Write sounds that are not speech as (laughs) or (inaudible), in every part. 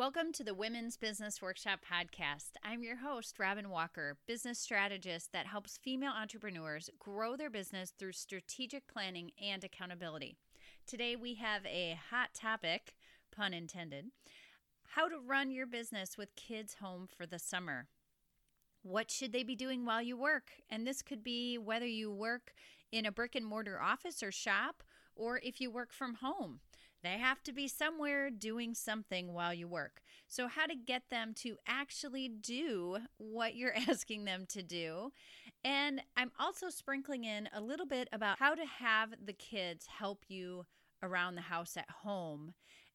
Welcome to the Women's Business Workshop Podcast. I'm your host, Robin Walker, business strategist that helps female entrepreneurs grow their business through strategic planning and accountability. Today we have a hot topic, pun intended how to run your business with kids home for the summer. What should they be doing while you work? And this could be whether you work in a brick and mortar office or shop or if you work from home. They have to be somewhere doing something while you work. So, how to get them to actually do what you're (laughs) asking them to do. And I'm also sprinkling in a little bit about how to have the kids help you around the house at home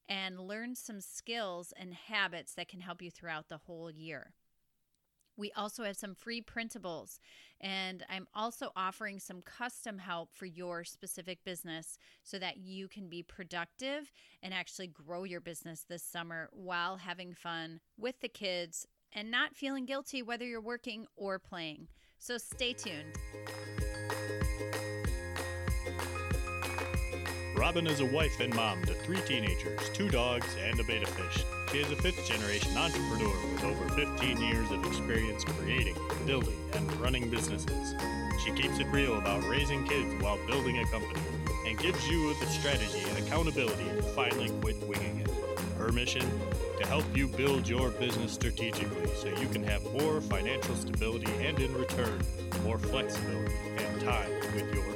and learn some skills and habits that can help you throughout the whole year. We also have some free printables, and I'm also offering some custom help for your specific business so that you can be productive and actually grow your business this summer while having fun with the kids and not feeling guilty whether you're working or playing. So stay tuned. Robin is a wife and mom to three teenagers, two dogs, and a betta fish. She is a fifth generation entrepreneur with over 15 years of experience creating, building, and running businesses. She keeps it real about raising kids while building a company and gives you the strategy and accountability to finally quit winging it. Her mission? To help you build your business strategically so you can have more financial stability and, in return, more flexibility and time with your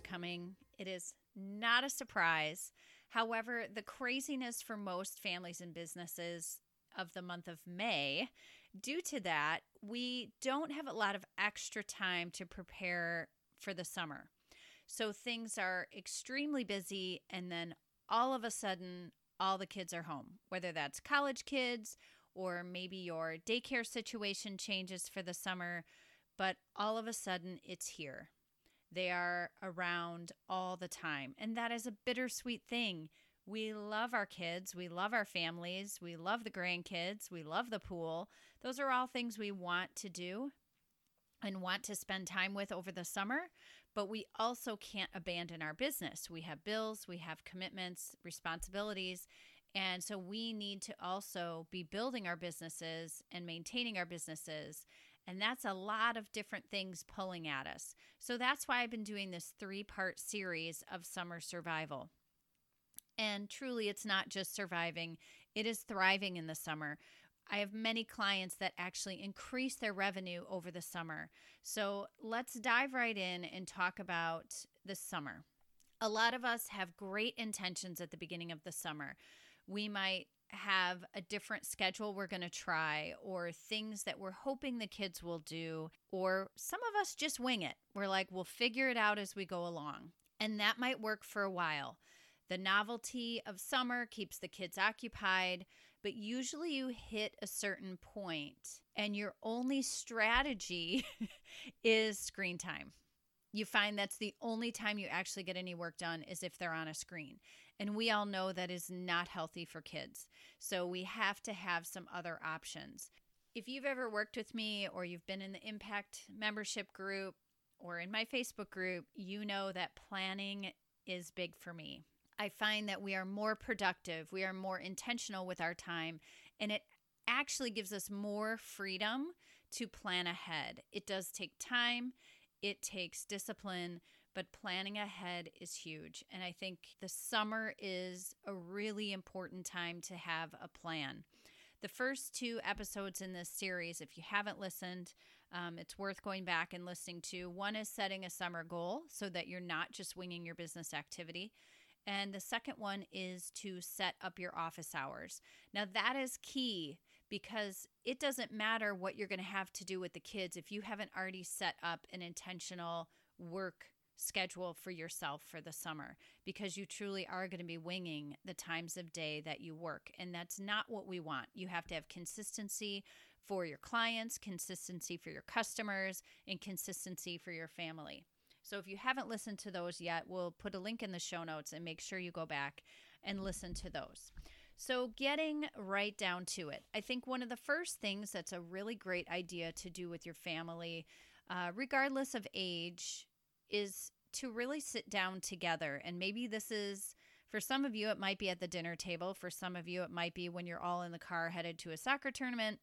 coming. It is not a surprise. However, the craziness for most families and businesses of the month of May, due to that, we don't have a lot of extra time to prepare for the summer. So things are extremely busy, and then all of a sudden, all the kids are home, whether that's college kids or maybe your daycare situation changes for the summer, but all of a sudden it's here. They are around all the time. And that is a bittersweet thing. We love our kids. We love our families. We love the grandkids. We love the pool. Those are all things we want to do and want to spend time with over the summer. But we also can't abandon our business. We have bills, we have commitments, responsibilities. And so we need to also be building our businesses and maintaining our businesses and that's a lot of different things pulling at us. So that's why I've been doing this three part series of summer survival. And truly, it's not just surviving, it is thriving in the summer. I have many clients that actually increase their revenue over the summer. So let's dive right in and talk about the summer. A lot of us have great intentions at the beginning of the summer. We might have a different schedule we're going to try or things that we're hoping the kids will do, or some of us just wing it. We're like, we'll figure it out as we go along. And that might work for a while. The novelty of summer keeps the kids occupied, but usually you hit a certain point and your only strategy (laughs) is screen time. You find that's the only time you actually get any work done is if they're on a screen. And we all know that is not healthy for kids. So we have to have some other options. If you've ever worked with me or you've been in the Impact membership group or in my Facebook group, you know that planning is big for me. I find that we are more productive, we are more intentional with our time, and it actually gives us more freedom to plan ahead. It does take time, it takes discipline, but planning ahead is huge. And I think the summer is a really important time to have a plan. The first two episodes in this series, if you haven't listened, um, it's worth going back and listening to. One is setting a summer goal so that you're not just winging your business activity. And the second one is to set up your office hours. Now, that is key because it doesn't matter what you're going to have to do with the kids if you haven't already set up an intentional work schedule for yourself for the summer because you truly are going to be winging the times of day that you work. And that's not what we want. You have to have consistency for your clients, consistency for your customers, and consistency for your family. So if you haven't listened to those yet, we'll put a link in the show notes and make sure you go back and listen to those. So, getting right down to it, I think one of the first things that's a really great idea to do with your family, uh, regardless of age, is to really sit down together. And maybe this is for some of you, it might be at the dinner table. For some of you, it might be when you're all in the car headed to a soccer tournament,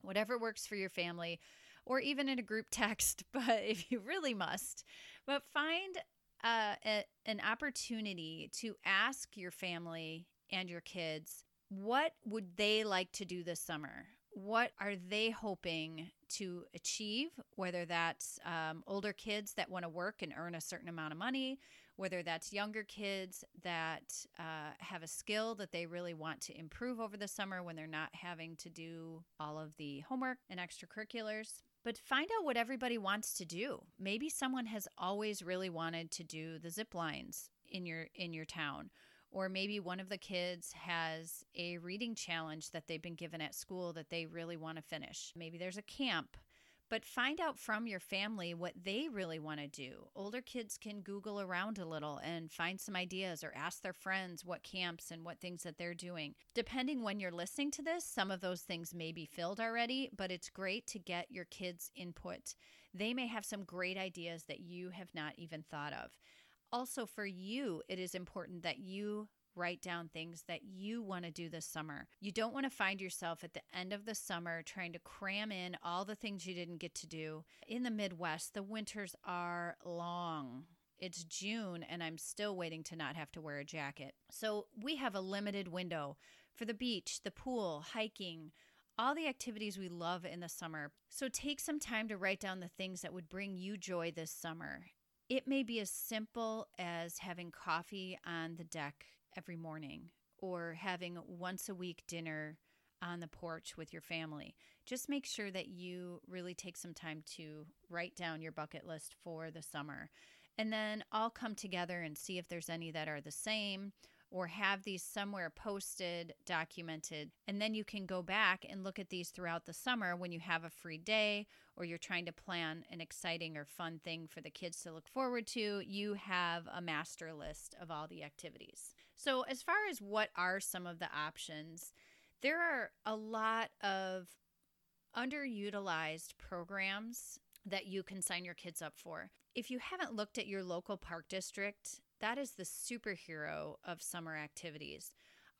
whatever works for your family, or even in a group (laughs) text, but if you really must. But find uh, a, an opportunity to ask your family and your kids what would they like to do this summer? What are they hoping to achieve? Whether that's um, older kids that want to work and earn a certain amount of money, whether that's younger kids that uh, have a skill that they really want to improve over the summer when they're not having to do all of the homework and extracurriculars. But find out what everybody wants to do. Maybe someone has always really wanted to do the zip lines in your in your town or maybe one of the kids has a reading challenge that they've been given at school that they really want to finish. Maybe there's a camp but find out from your family what they really want to do. Older kids can Google around a little and find some ideas or ask their friends what camps and what things that they're doing. Depending when you're listening to this, some of those things may be filled already, but it's great to get your kids' input. They may have some great ideas that you have not even thought of. Also, for you, it is important that you write down things that you want to do this summer. You don't want to find yourself at the end of the summer trying to cram in all the things you didn't get to do. In the Midwest, the winters are long. It's June and I'm still waiting to not have to wear a jacket. So we have a limited window for the beach, the pool, hiking, all the activities we love in the summer. So take some time to write down the things that would bring you joy this summer. It may be as simple as having coffee on the deck every morning or having once a week dinner on the porch with your family. Just make sure that you really take some time to write down your bucket list for the summer. And then I'll come together and see if there's any that are the same or have these somewhere posted, documented. And then you can go back and look at these throughout the summer when you have a free day or you're trying to plan an exciting or fun thing for the kids to look forward to. You have a master list of all the activities. So, as far as what are some of the options, there are a lot of underutilized programs that you can sign your kids up for. If you haven't looked at your local park district, that is the superhero of summer activities.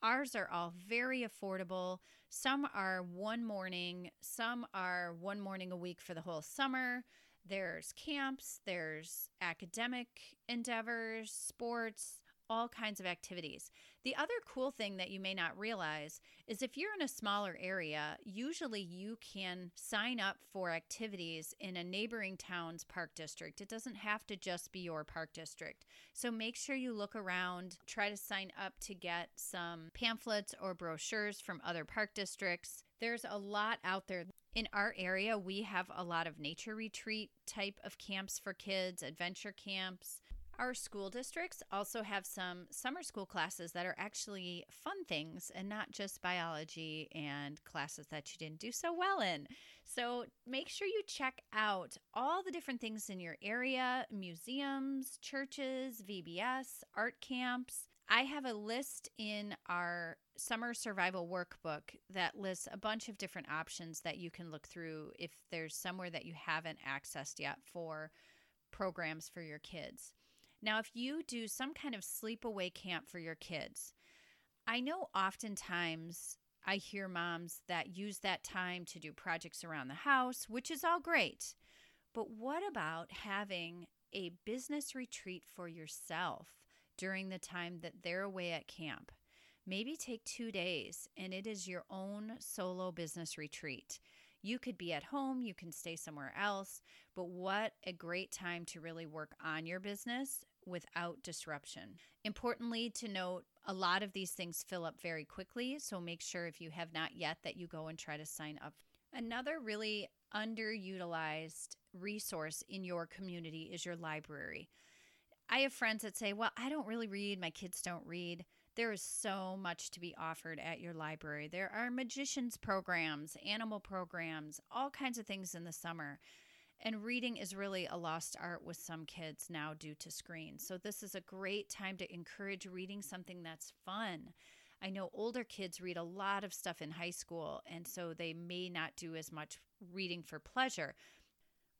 Ours are all very affordable. Some are one morning, some are one morning a week for the whole summer. There's camps, there's academic endeavors, sports, all kinds of activities. The other cool thing that you may not realize is if you're in a smaller area, usually you can sign up for activities in a neighboring town's park district. It doesn't have to just be your park district. So make sure you look around, try to sign up to get some pamphlets or brochures from other park districts. There's a lot out there. In our area, we have a lot of nature retreat type of camps for kids, adventure camps. Our school districts also have some summer school classes that are actually fun things and not just biology and classes that you didn't do so well in. So make sure you check out all the different things in your area museums, churches, VBS, art camps. I have a list in our summer survival workbook that lists a bunch of different options that you can look through if there's somewhere that you haven't accessed yet for programs for your kids. Now, if you do some kind of sleepaway camp for your kids, I know oftentimes I hear moms that use that time to do projects around the house, which is all great. But what about having a business retreat for yourself during the time that they're away at camp? Maybe take two days and it is your own solo business retreat. You could be at home, you can stay somewhere else, but what a great time to really work on your business without disruption. Importantly, to note, a lot of these things fill up very quickly, so make sure if you have not yet that you go and try to sign up. Another really underutilized resource in your community is your library. I have friends that say, Well, I don't really read, my kids don't read. There is so much to be offered at your library. There are magicians programs, animal programs, all kinds of things in the summer. And reading is really a lost art with some kids now due to screens. So, this is a great time to encourage reading something that's fun. I know older kids read a lot of stuff in high school, and so they may not do as much reading for pleasure.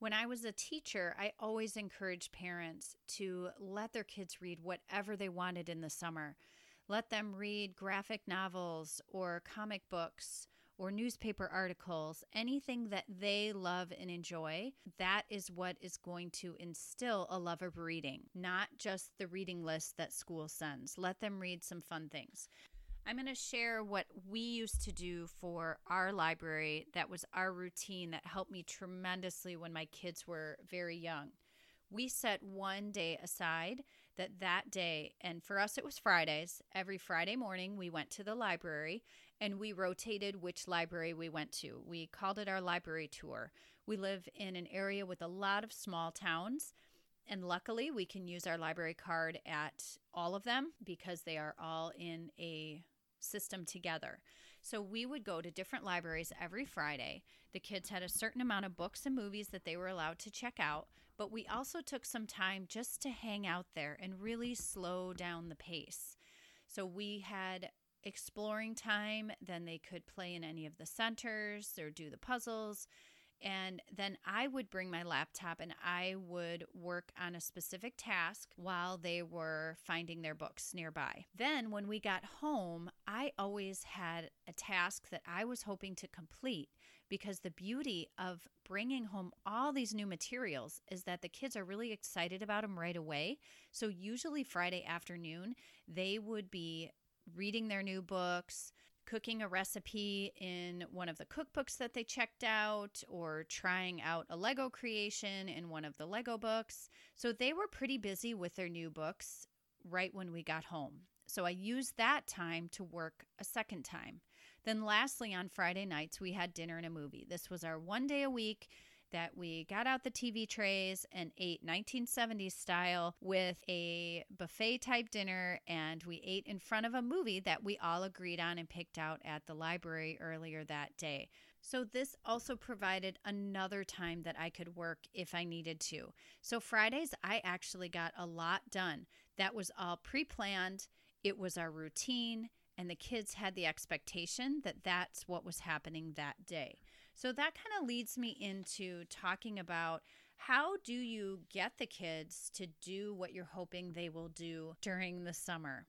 When I was a teacher, I always encouraged parents to let their kids read whatever they wanted in the summer. Let them read graphic novels or comic books or newspaper articles, anything that they love and enjoy. That is what is going to instill a love of reading, not just the reading list that school sends. Let them read some fun things. I'm going to share what we used to do for our library. That was our routine that helped me tremendously when my kids were very young. We set one day aside that that day, and for us it was Fridays. Every Friday morning, we went to the library and we rotated which library we went to. We called it our library tour. We live in an area with a lot of small towns. And luckily, we can use our library card at all of them because they are all in a system together. So we would go to different libraries every Friday. The kids had a certain amount of books and movies that they were allowed to check out, but we also took some time just to hang out there and really slow down the pace. So we had exploring time, then they could play in any of the centers or do the puzzles. And then I would bring my laptop and I would work on a specific task while they were finding their books nearby. Then, when we got home, I always had a task that I was hoping to complete because the beauty of bringing home all these new materials is that the kids are really excited about them right away. So, usually Friday afternoon, they would be reading their new books, cooking a recipe in one of the cookbooks that they checked out or trying out a Lego creation in one of the Lego books. So they were pretty busy with their new books right when we got home. So I used that time to work a second time. Then, lastly, on Friday nights, we had dinner and a movie. This was our one day a week that we got out the TV trays and ate 1970s style with a buffet type dinner. And we ate in front of a movie that we all agreed on and picked out at the library earlier that day. So, this also provided another time that I could work if I needed to. So, Fridays, I actually got a lot done. That was all pre planned, it was our routine, and the kids had the expectation that that's what was happening that day. So that kind of leads me into talking about how do you get the kids to do what you're hoping they will do during the summer?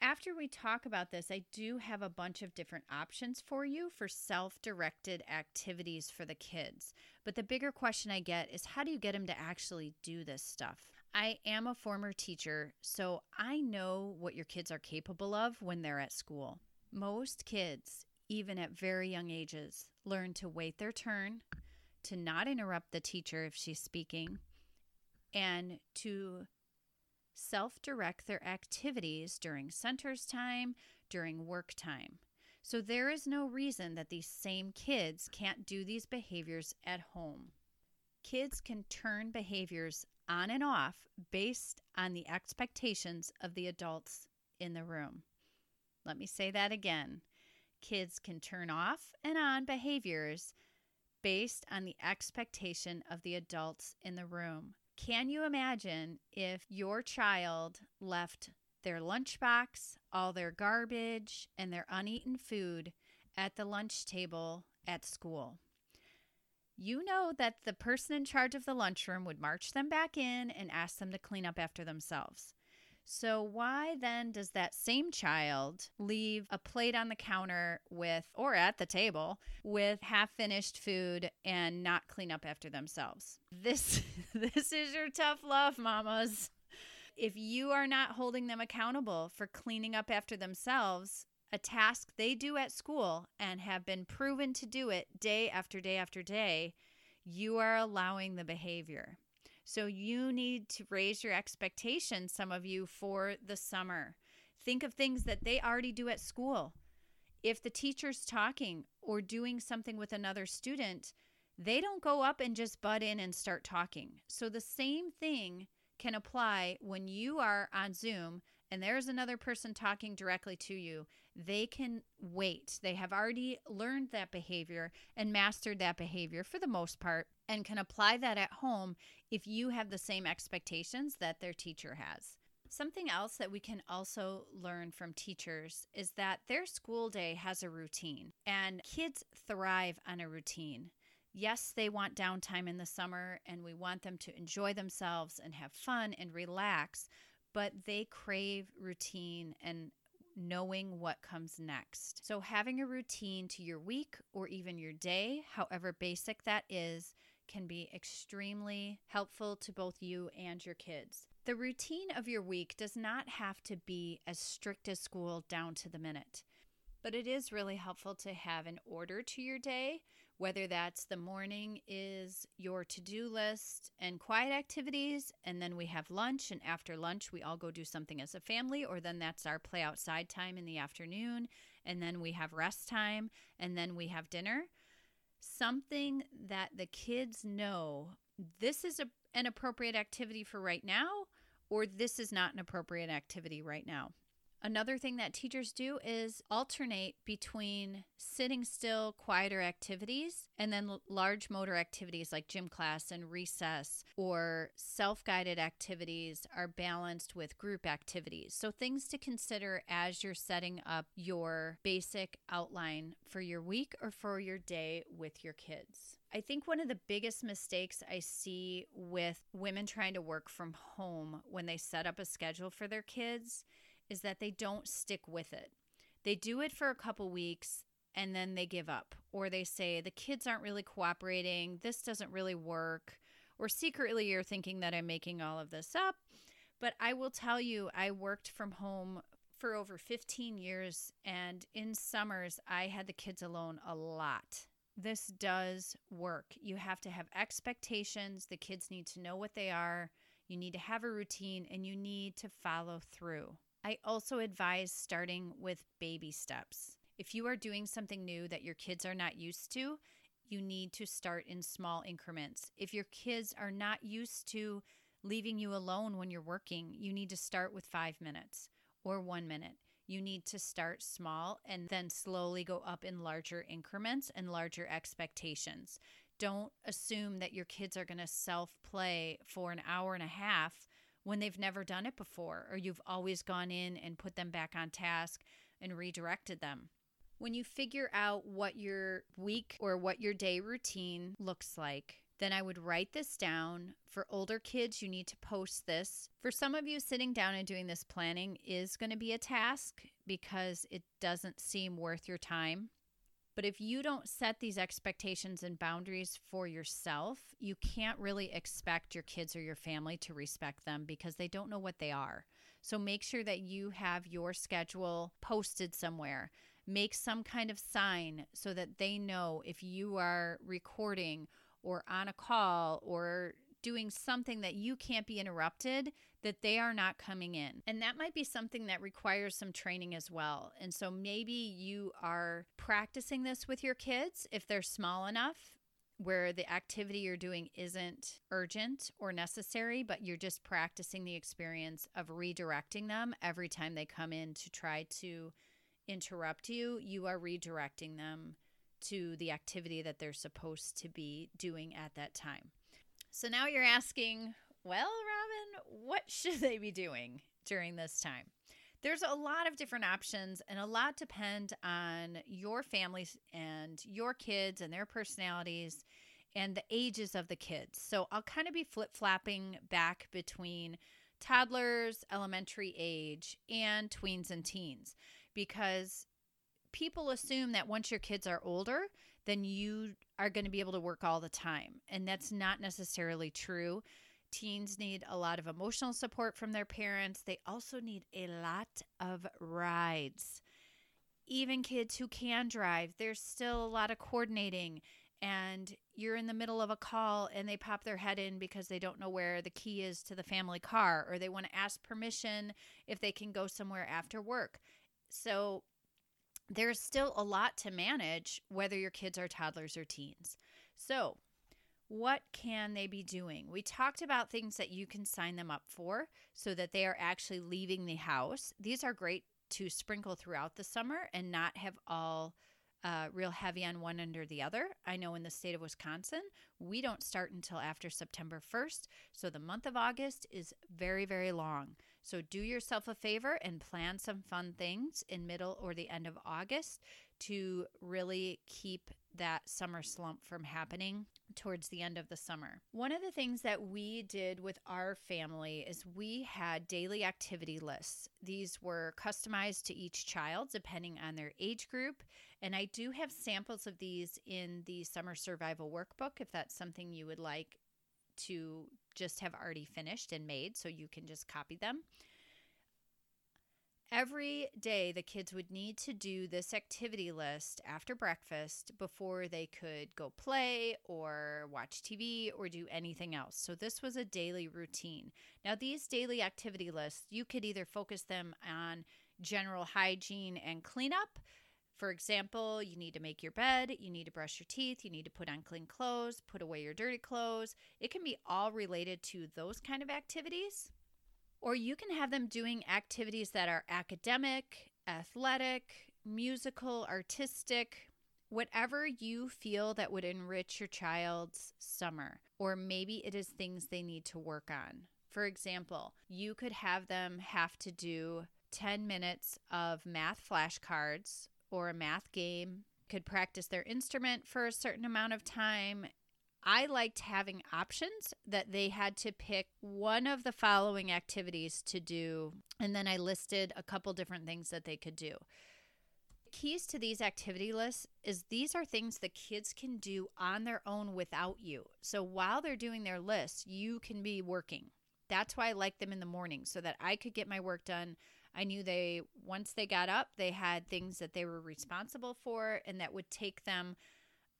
After we talk about this, I do have a bunch of different options for you for self directed activities for the kids. But the bigger question I get is how do you get them to actually do this stuff? I am a former teacher, so I know what your kids are capable of when they're at school. Most kids, even at very young ages, learn to wait their turn, to not interrupt the teacher if she's speaking, and to self direct their activities during centers time, during work time. So there is no reason that these same kids can't do these behaviors at home. Kids can turn behaviors on and off based on the expectations of the adults in the room. Let me say that again kids can turn off and on behaviors based on the expectation of the adults in the room. Can you imagine if your child left their lunchbox, all their garbage, and their uneaten food at the lunch table at school? You know that the person in charge of the lunchroom would march them back in and ask them to clean up after themselves. So, why then does that same child leave a plate on the counter with, or at the table, with half finished food and not clean up after themselves? This, (laughs) this is your tough love, mamas. If you are not holding them accountable for cleaning up after themselves, a task they do at school and have been proven to do it day after day after day, you are allowing the behavior. So you need to raise your expectations, some of you, for the summer. Think of things that they already do at school. If the teacher's talking or doing something with another student, they don't go up and just butt in and start talking. So the same thing can apply when you are on Zoom and there's another person talking directly to you. They can wait. They have already learned that behavior and mastered that behavior for the most part and can apply that at home if you have the same expectations that their teacher has. Something else that we can also learn from teachers is that their school day has a routine, and kids thrive on a routine. Yes, they want downtime in the summer and we want them to enjoy themselves and have fun and relax, but they crave routine and knowing what comes next. So, having a routine to your week or even your day, however basic that is, can be extremely helpful to both you and your kids. The routine of your week does not have to be as strict as school down to the minute, but it is really helpful to have an order to your day whether that's the morning is your to do list and quiet activities, and then we have lunch, and after lunch, we all go do something as a family, or then that's our play outside time in the afternoon, and then we have rest time, and then we have dinner. Something that the kids know this is a, an appropriate activity for right now, or this is not an appropriate activity right now. Another thing that teachers do is alternate between sitting still, quieter activities and then large motor activities like gym class and recess or self guided activities are balanced with group activities. So, things to consider as you're setting up your basic outline for your week or for your day with your kids. I think one of the biggest mistakes I see with women trying to work from home when they set up a schedule for their kids is that they don't stick with it. They do it for a couple weeks and then they give up, or they say, the kids aren't really cooperating, this doesn't really work, or secretly you're thinking that I'm making all of this up. But I will tell you, I worked from home for over 15 years, and in summers, I had the kids alone a lot. This does work. You have to have expectations. The kids need to know what they are. You need to have a routine and you need to follow through. I also advise starting with baby steps. If you are doing something new that your kids are not used to, you need to start in small increments. If your kids are not used to leaving you alone when you're working, you need to start with five minutes or one minute. You need to start small and then slowly go up in larger increments and larger expectations. Don't assume that your kids are going to self play for an hour and a half when they've never done it before, or you've always gone in and put them back on task and redirected them. When you figure out what your week or what your day routine looks like, then I would write this down. For older kids, you need to post this. For some of you, sitting down and doing this planning is going to be a task because it doesn't seem worth your time. But if you don't set these expectations and boundaries for yourself, you can't really expect your kids or your family to respect them because they don't know what they are. So make sure that you have your schedule posted somewhere. Make some kind of sign so that they know if you are recording or on a call or doing something that you can't be interrupted, that they are not coming in. And that might be something that requires some training as well. And so maybe you are practicing this with your kids if they're small enough where the activity you're doing isn't urgent or necessary, but you're just practicing the experience of redirecting them every time they come in to try to interrupt you. You are redirecting them to the activity that they're supposed to be doing at that time. So now you're asking, well, Robin, what (laughs) should they be doing during this time? There's a lot of different options, and a lot depend on your families and your kids and their personalities and the ages of the kids. So I'll kind of be flip flopping back between toddlers, elementary age, and tweens and teens because people assume that once your kids are older, then you are going to be able to work all the time. And that's not necessarily true. Teens need a lot of emotional support from their parents. They also need a lot of rides. Even kids who can drive, there's still a lot of coordinating. And you're in the middle of a call and they pop their head in because they don't know where the key is to the family car or they want to ask permission if they can go somewhere after work. So there's still a lot to manage, whether your kids are toddlers or teens. So, what can they be doing? We talked about things that you can sign them up for so that they are actually leaving the house. These are great to sprinkle throughout the summer and not have all uh, real heavy on one under the other. I know in the state of Wisconsin, we don't start until after September 1st. So the month of August is very, very long. So do yourself a favor and plan some fun things in middle or the end of August to really keep that summer slump from happening towards the end of the summer. One of the things that we did with our family is we had daily activity lists. These were customized to each child depending on their age group. And I do have samples of these in the summer survival workbook if that's something you would like to just have already finished and made so you can just copy them. Every day, the kids would need to do this activity list after breakfast before they could go play or watch TV or do anything else. So, this was a daily routine. Now, these daily activity lists, you could either focus them on general hygiene and cleanup. For example, you need to make your bed, you need to brush your teeth, you need to put on clean clothes, put away your dirty clothes. It can be all related to those kind of activities. Or you can have them doing activities that are academic, athletic, musical, artistic, whatever you feel that would enrich your child's summer. Or maybe it is things they need to work on. For example, you could have them have to do 10 minutes of math flashcards or a math game, could practice their instrument for a certain amount of time I liked having options that they had to pick one of the following activities to do. And then I listed a couple different things that they could do. Keys to these activity lists is these are things the kids can do on their own without you. So while they're doing their lists, you can be working. That's why I like them in the morning so that I could get my work done. I knew they, once they got up, they had things that they were responsible for and that would take them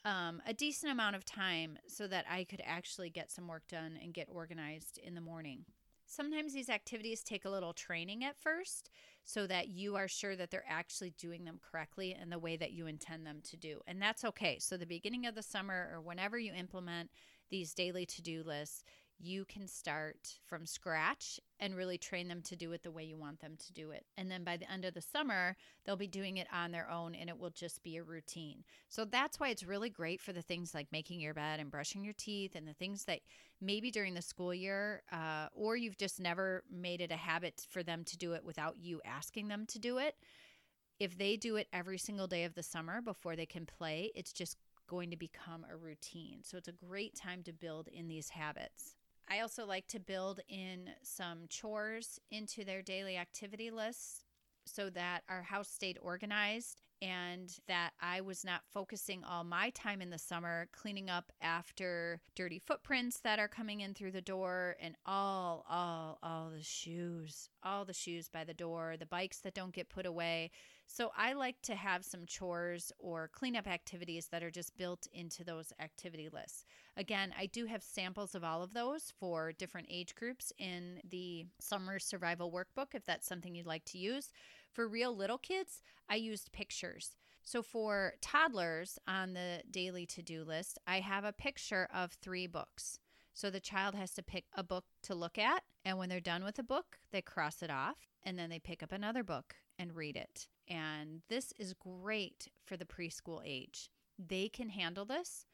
um, a decent amount of time so that I could actually get some work done and get organized in the morning. Sometimes these activities take a little training at first so that you are sure that they're actually doing them correctly in the way that you intend them to do. And that's okay. So, the beginning of the summer or whenever you implement these daily to do lists, you can start from scratch and really train them to do it the way you want them to do it. And then by the end of the summer, they'll be doing it on their own and it will just be a routine. So that's why it's really great for the things like making your bed and brushing your teeth and the things that maybe during the school year uh, or you've just never made it a habit for them to do it without you asking them to do it. If they do it every single day of the summer before they can play, it's just going to become a routine. So it's a great time to build in these habits. I also like to build in some chores into their daily activity lists so that our house stayed organized and that I was not focusing all my time in the summer cleaning up after dirty footprints that are coming in through the door and all, all, all the shoes, all the shoes by the door, the bikes that don't get put away. So I like to have some chores or cleanup activities that are just built into those activity lists. Again, I do have samples of all of those for different age groups in the summer survival workbook if that's something you'd like to use. For real little kids, I used pictures. So for toddlers on the daily to do list, I have a picture of three books. So the child has to pick a book to look at, and when they're done with a book, they cross it off, and then they pick up another book and read it. And this is great for the preschool age. They can handle this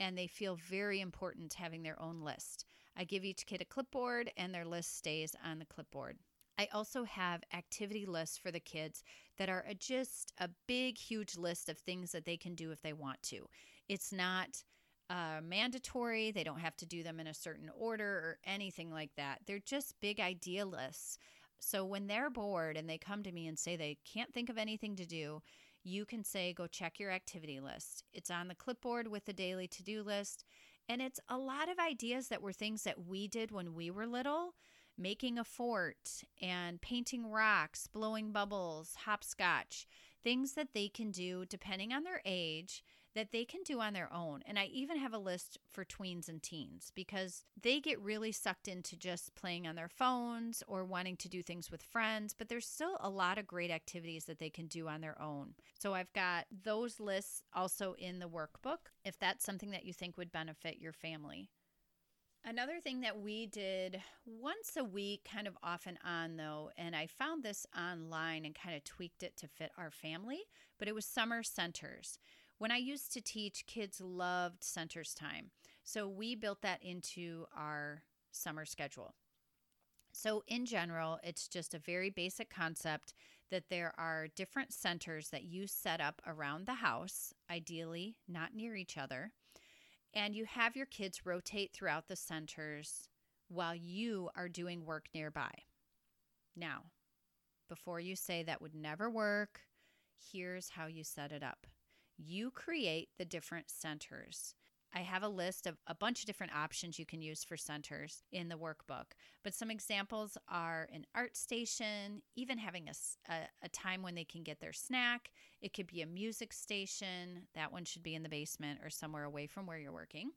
and they feel very important having their own list. I give each kid a clipboard and their list stays on the clipboard. I also have activity lists for the kids that are just a big, huge list of things that they can do if they want to. It's not uh, mandatory, they don't have to do them in a certain order or anything like that. They're just big idea lists. So when they're bored and they come to me and say they can't think of anything to do, you can say, go check your activity list. It's on the clipboard with the daily to do list. And it's a lot of ideas that were things that we did when we were little making a fort and painting rocks, blowing bubbles, hopscotch, things that they can do depending on their age that they can do on their own. And I even have a list for tweens and teens because they get really sucked into just playing on their phones or wanting to do things with friends, but there's still a lot of great activities that they can do on their own. So I've got those lists also in the workbook if that's something that you think would benefit your family. Another thing that we did once a week, kind of off and on though, and I found this online and kind of tweaked it to fit our family, but it was summer centers. When I used to teach, kids loved centers time. So we built that into our summer schedule. So, in general, it's just a very basic concept that there are different centers that you set up around the house, ideally not near each other. And you have your kids rotate throughout the centers while you are doing work nearby. Now, before you say that would never work, here's how you set it up you create the different centers. I have a list of a bunch of different options you can use for centers in the workbook. But some examples are an art station, even having a, a, a, time when they can get their snack. It could be a music station. That one should be in the basement or somewhere away from where you're working.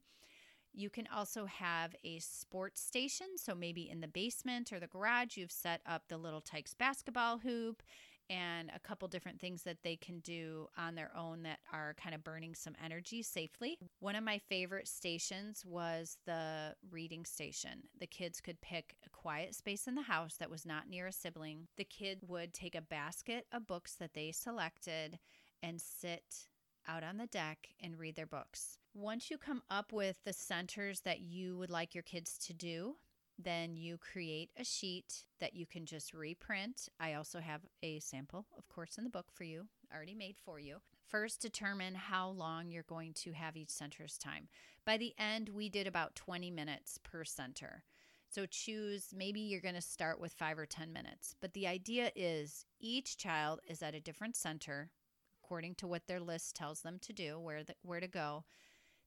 You can also have a sports station. So maybe in the basement or the garage, you've set up the Little Tikes basketball hoop and a couple different things that they can do on their own that are kind of burning some energy safely. One of my favorite stations was the reading station. The kids could pick a quiet space in the house that was not near a sibling. The kid would take a basket of books that they selected and sit out on the deck and read their books. Once you come up with the centers that you would like your kids to do, then you create a sheet that you can just reprint. I also have a sample, of course, in the book for you, already made for you. First, determine how long you're going to have each center's time. By the end, we did about 20 minutes per center. So choose, maybe you're going to start with five or 10 minutes. But the idea is each child is at a different center according to what their list tells them to do, where, the, where to go.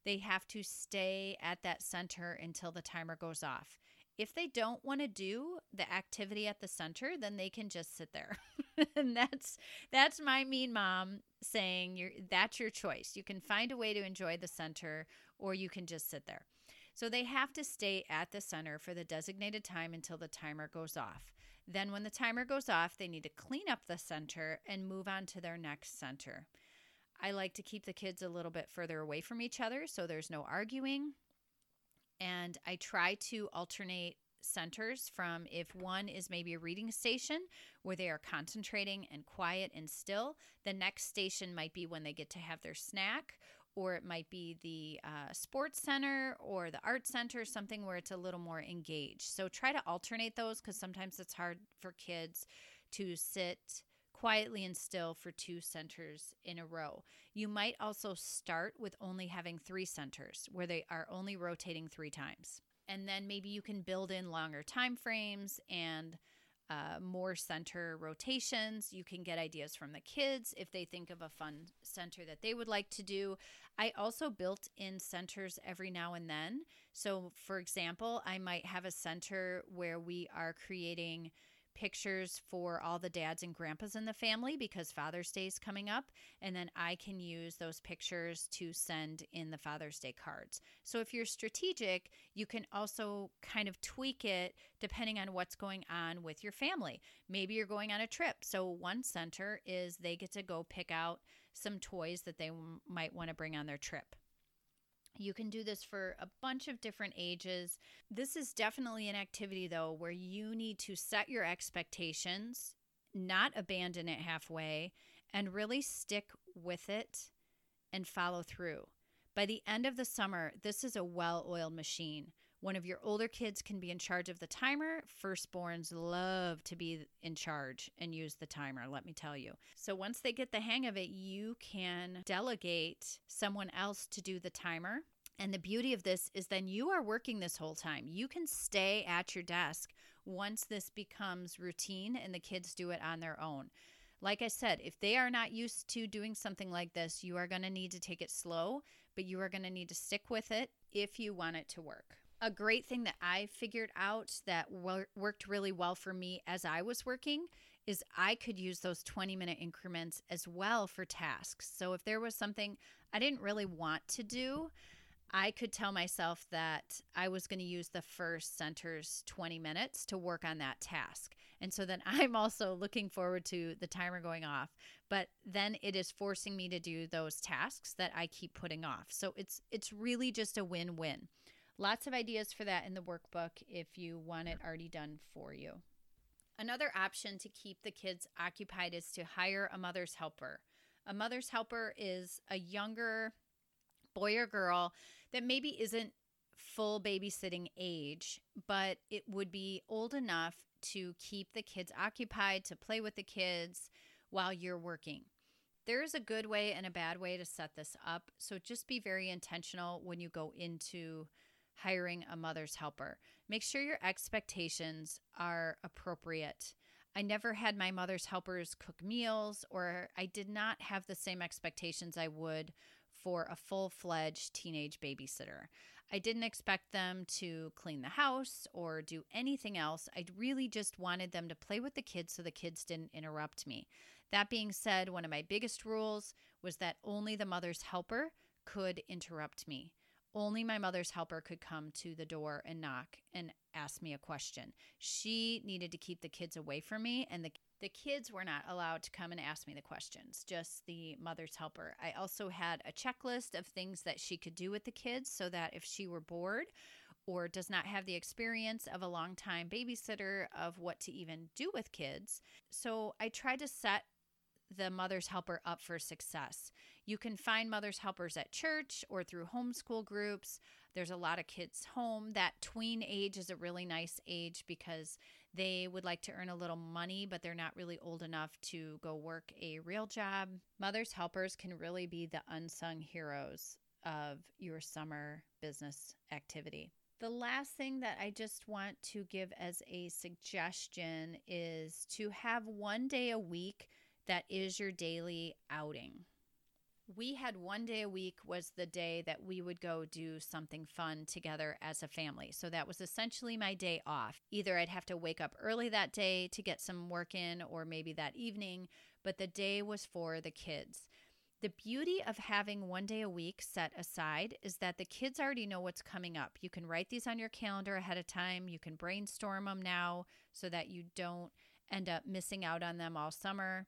They have to stay at that center until the timer goes off. If they don't want to do the activity at the center, then they can just sit there. (laughs) and that's that's my mean mom saying you're that's your choice. You can find a way to enjoy the center or you can just sit there. So they have to stay at the center for the designated time until the timer goes off. Then, when the timer goes off, they need to clean up the center and move on to their next center. I like to keep the kids a little bit further away from each other so there's no arguing. And I try to alternate centers from if one is maybe a reading station where they are concentrating and quiet and still, the next station might be when they get to have their snack, or it might be the uh, sports center or the art center, something where it's a little more engaged. So try to alternate those because sometimes it's hard for kids to sit quietly and still for two centers in a row. You might also start with only having three centers where they are only rotating three times. And then maybe you can build in longer time frames and uh, more center rotations. You can get ideas from the kids if they think of a fun center that they would like to do. I also built in centers every now and then. So, for example, I might have a center where we are creating pictures for all the dads and grandpas in the family because Father's Day is coming up. And then I can use those pictures to send in the Father's Day cards. So if you're strategic, you can also kind of tweak it depending on what's going on with your family. Maybe you're going on a trip. So one center is they get to go pick out some toys that they might want to bring on their trip. You can do this for a bunch of different ages. This is definitely an activity, though, where you need to set your expectations, not abandon it halfway, and really stick with it and follow through. By the end of the summer, this is a well oiled machine. One of your older kids can be in charge of the timer. Firstborns love to be in charge and use the timer, let me tell you. So once they get the hang of it, you can delegate someone else to do the timer. And the beauty of this is then you are working this whole time. You can stay at your desk once this becomes routine and the kids do it on their own. Like I said, if they are not used to doing something like this, you are going to need to take it slow, but you are going to need to stick with it if you want it to work a great thing that I figured out that wor- worked really well for me as I was working is I could use those 20 minute increments as well for tasks. So if there was something I didn't really want to do, I could tell myself that I was going to use the first center's 20 minutes to work on that task. And so then (laughs) I'm also looking forward to the timer going off, but then it is forcing me to do those tasks that I keep putting off. So it's it's really just a win-win. Lots of ideas for that in the workbook if you want it already done for you. Another option to keep the kids occupied is to hire a mother's helper. A mother's helper is a younger boy or girl that maybe isn't full babysitting age, but it would be old enough to keep the kids occupied, to play with the kids while you're working. There is a good way and a bad way to set this up. So just be very intentional when you go into hiring a mother's helper. Make sure your expectations are appropriate. I never had my mother's helpers cook meals, or I did not have the same expectations I would for a full fledged teenage babysitter. I didn't expect them to clean the house or do anything else. I really just wanted them to play with the kids so the kids didn't interrupt me. That being said, one of my biggest rules was that only the mother's helper could interrupt me. Only my mother's helper could come to the door and knock and ask me a question. She needed to keep the kids away from me, and the the kids were not allowed to come and ask me the questions, just the mother's helper. I also had a checklist of things that she could do with the kids so that if she were bored or does not have the experience of a long time babysitter of what to even do with kids. So I tried to set the mother's helper up for success. You can find mother's helpers at church or through homeschool groups. There's a lot of kids home. That tween age is a really nice age because they would like to earn a little money, but they're not really old enough to go work a real job. Mother's helpers can really be the unsung heroes of your summer business activity. The last thing that I just want to give as a suggestion is to have one day a week that is your daily outing. We had one day a week was the day that we would go do something fun together as a family. So that was essentially my day off. Either I'd have to wake up early that day to get some work in, or maybe that evening, but the day was for the kids. The beauty of having one day a week set aside is that the kids already know what's coming up. You can write these on your calendar ahead of time. You can brainstorm them now so that you don't end up missing out on them all summer.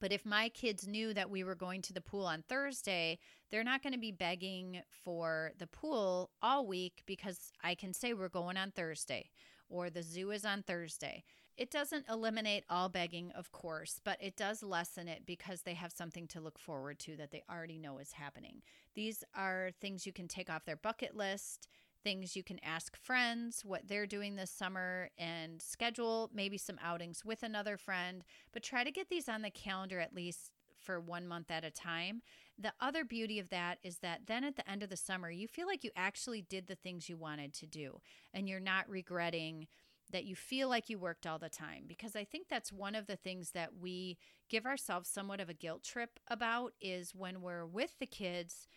But if my kids knew that we were going to the pool on Thursday, they're not going to be begging for the pool all week because I can say we're going on Thursday or the zoo is on Thursday. It doesn't eliminate all begging, of course, but it does lessen it because they have something to look forward to that they already know is happening. These are things you can take off their bucket list things you can ask friends what they're doing this summer and schedule maybe some outings with another friend, but try to get these on the calendar at least for one month at a time. The other beauty of that is that then at the end of the summer, you feel like you actually did the things you wanted to do and you're not regretting that you feel like you worked all the time because I think that's one of the things that we give ourselves somewhat of a guilt trip about is when we're with the kids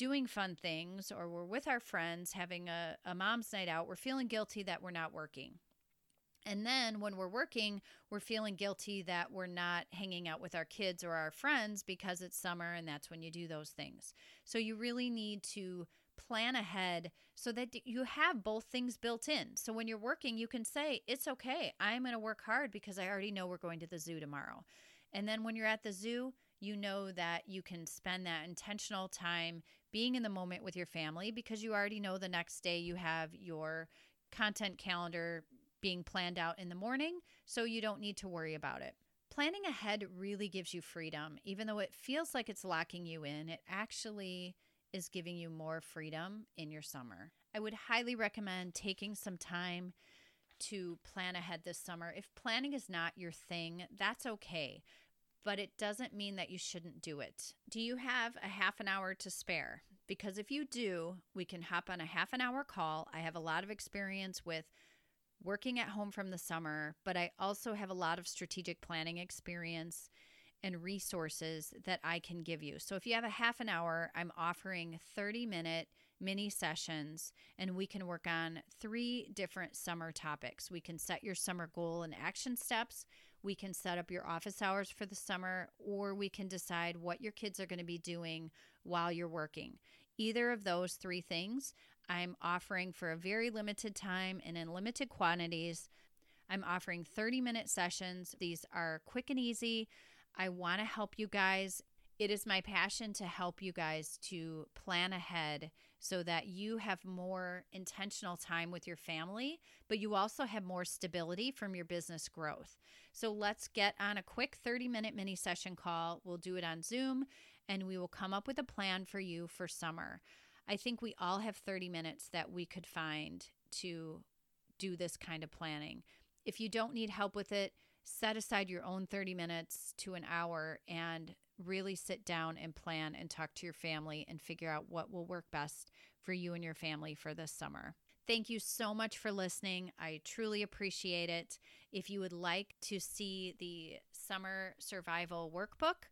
doing fun things or we're with our friends having a, a mom's night out, we're feeling guilty that we're not working. And then when we're working, we're feeling guilty that we're not hanging out with our kids or our friends because it's summer and that's when you do those things. So you really need to plan ahead so that you have both things built in. So when you're working, you can say, It's okay. I'm going to work hard because I already know we're going to the zoo tomorrow. And then when you're at the zoo, you know that you can spend that intentional time being in the moment with your family because you already know the next day you have your content calendar being planned out in the morning, so you don't need to worry about it. Planning ahead really gives you freedom. Even though it feels like it's locking you in, it actually is giving you more freedom in your summer. I would highly recommend taking some time to plan ahead this summer. If planning is not your thing, that's okay but it doesn't mean that you shouldn't do it. Do you have a half an hour to spare? Because if you do, we can hop on a half an hour call. I have a lot of experience with working at home from the summer, but I also have a lot of strategic planning experience and resources that I can give you. So if you have a half an hour, I'm offering 30 minute mini sessions and we can work on three different summer topics. We can set your summer goal and action steps. We can set up your office hours for the summer, or we can decide what your kids are going to be doing while you're working. Either of those three things, I'm offering for a very limited time and in limited quantities. I'm offering 30 minute sessions. These are quick and easy. I want to help you guys. It is my passion to help you guys to plan ahead so that you have more intentional time with your family, but you also have more stability from your business growth. So let's get on a quick 30 minute mini session call. We'll do it on Zoom and we will come up with a plan for you for summer. I think we all have 30 minutes that we could find to do this kind of planning. If you don't need help with it, set aside your own 30 minutes to an hour and really sit down and plan and talk to your family and figure out what will work best for you and your family for this summer. Thank you so much for listening. I truly appreciate it. If you would like to see the summer survival workbook,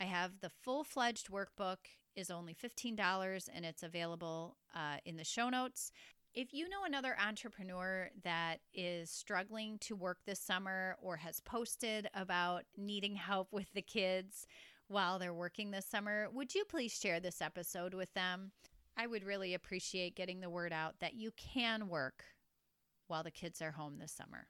I have the full fledged workbook is only $15 and it's available uh, in the show notes. If you know another entrepreneur that is struggling to work this summer or has posted about needing help with the kids while they're working this summer, would you please share this episode with them? I would really appreciate getting the word out that you can work while the kids are home this summer.